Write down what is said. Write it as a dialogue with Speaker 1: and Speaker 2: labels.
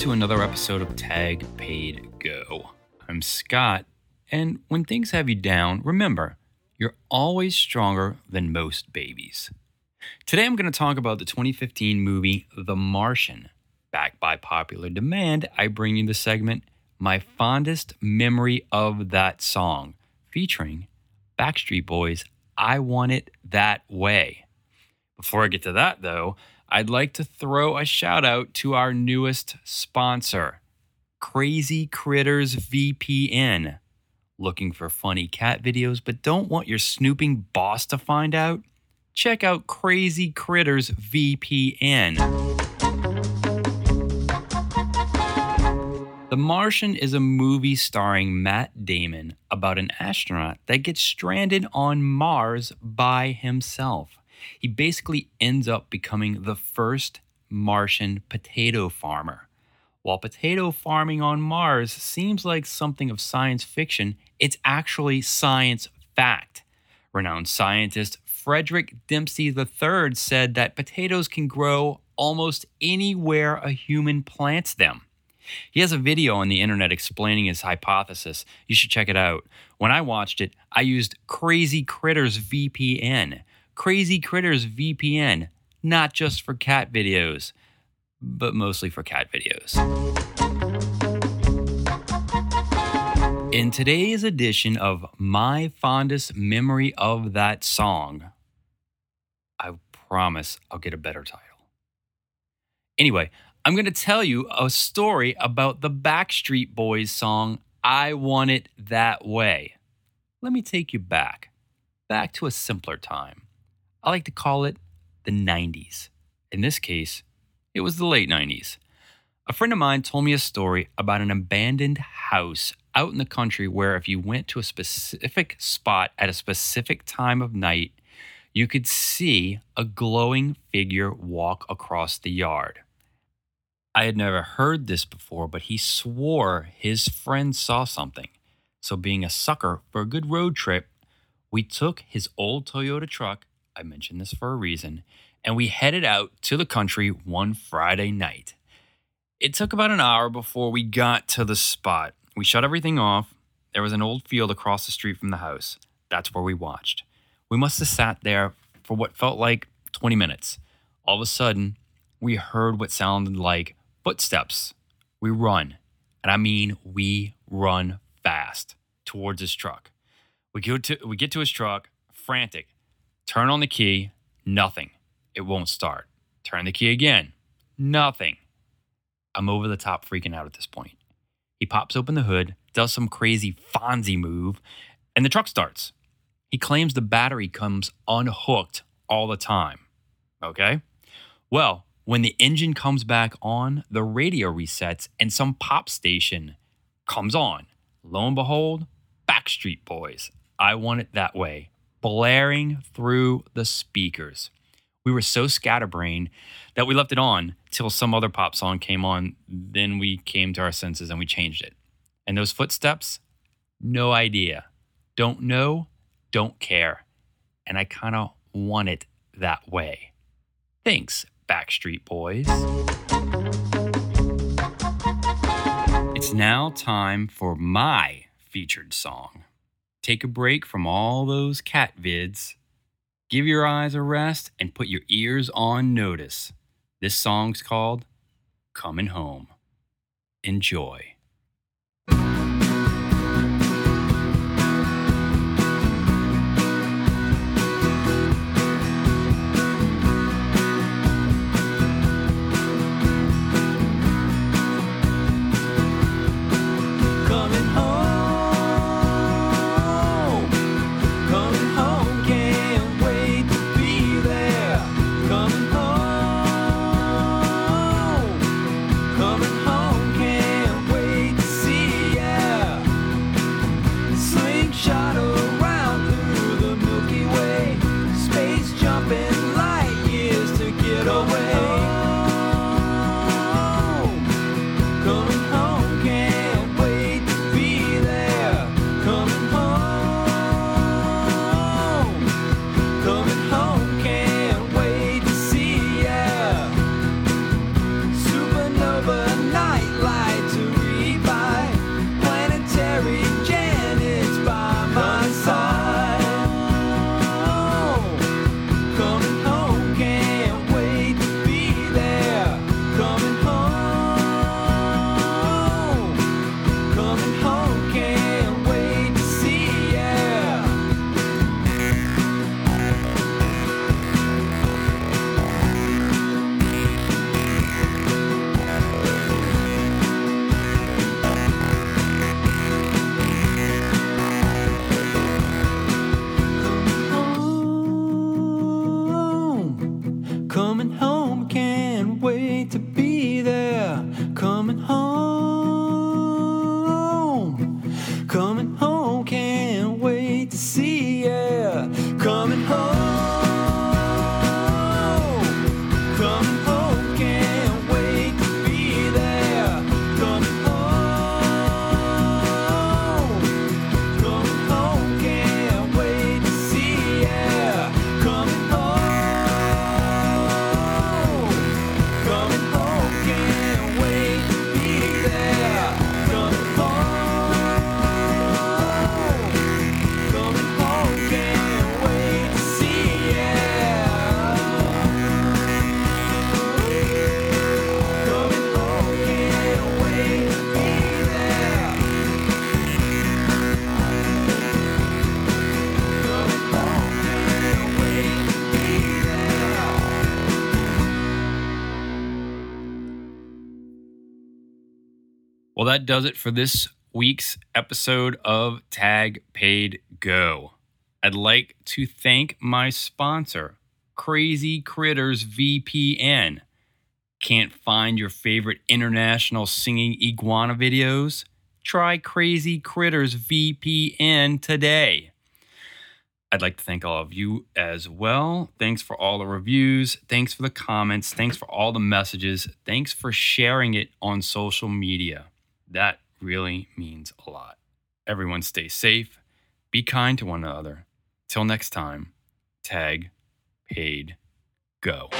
Speaker 1: to another episode of Tag Paid Go. I'm Scott, and when things have you down, remember, you're always stronger than most babies. Today I'm going to talk about the 2015 movie The Martian. Backed by popular demand, I bring you the segment My Fondest Memory of That Song, featuring Backstreet Boys' I Want It That Way. Before I get to that, though, I'd like to throw a shout out to our newest sponsor, Crazy Critters VPN. Looking for funny cat videos but don't want your snooping boss to find out? Check out Crazy Critters VPN. The Martian is a movie starring Matt Damon about an astronaut that gets stranded on Mars by himself he basically ends up becoming the first Martian potato farmer. While potato farming on Mars seems like something of science fiction, it's actually science fact. Renowned scientist Frederick Dempsey III said that potatoes can grow almost anywhere a human plants them. He has a video on the internet explaining his hypothesis. You should check it out. When I watched it, I used Crazy Critters VPN. Crazy Critters VPN, not just for cat videos, but mostly for cat videos. In today's edition of My Fondest Memory of That Song, I promise I'll get a better title. Anyway, I'm going to tell you a story about the Backstreet Boys song, I Want It That Way. Let me take you back, back to a simpler time. I like to call it the 90s. In this case, it was the late 90s. A friend of mine told me a story about an abandoned house out in the country where if you went to a specific spot at a specific time of night, you could see a glowing figure walk across the yard. I had never heard this before, but he swore his friend saw something. So, being a sucker for a good road trip, we took his old Toyota truck I mentioned this for a reason, and we headed out to the country one Friday night. It took about an hour before we got to the spot. We shut everything off. There was an old field across the street from the house. That's where we watched. We must have sat there for what felt like 20 minutes. All of a sudden, we heard what sounded like footsteps. We run, and I mean we run fast towards his truck. We go to we get to his truck, frantic. Turn on the key, nothing. It won't start. Turn the key again, nothing. I'm over the top freaking out at this point. He pops open the hood, does some crazy Fonzie move, and the truck starts. He claims the battery comes unhooked all the time. Okay? Well, when the engine comes back on, the radio resets and some pop station comes on. Lo and behold, Backstreet Boys. I want it that way blaring through the speakers. We were so scatterbrained that we left it on till some other pop song came on. Then we came to our senses and we changed it. And those footsteps, no idea. Don't know, don't care. And I kind of want it that way. Thanks, Backstreet Boys. It's now time for my featured song. Take a break from all those cat vids. Give your eyes a rest and put your ears on notice. This song's called Coming Home. Enjoy.
Speaker 2: To be
Speaker 1: Well, that does it for this week's episode of Tag Paid Go. I'd like to thank my sponsor, Crazy Critters VPN. Can't find your favorite international singing iguana videos? Try Crazy Critters VPN today. I'd like to thank all of you as well. Thanks for all the reviews. Thanks for the comments. Thanks for all the messages. Thanks for sharing it on social media. That really means a lot. Everyone stay safe. Be kind to one another. Till next time, tag, paid, go.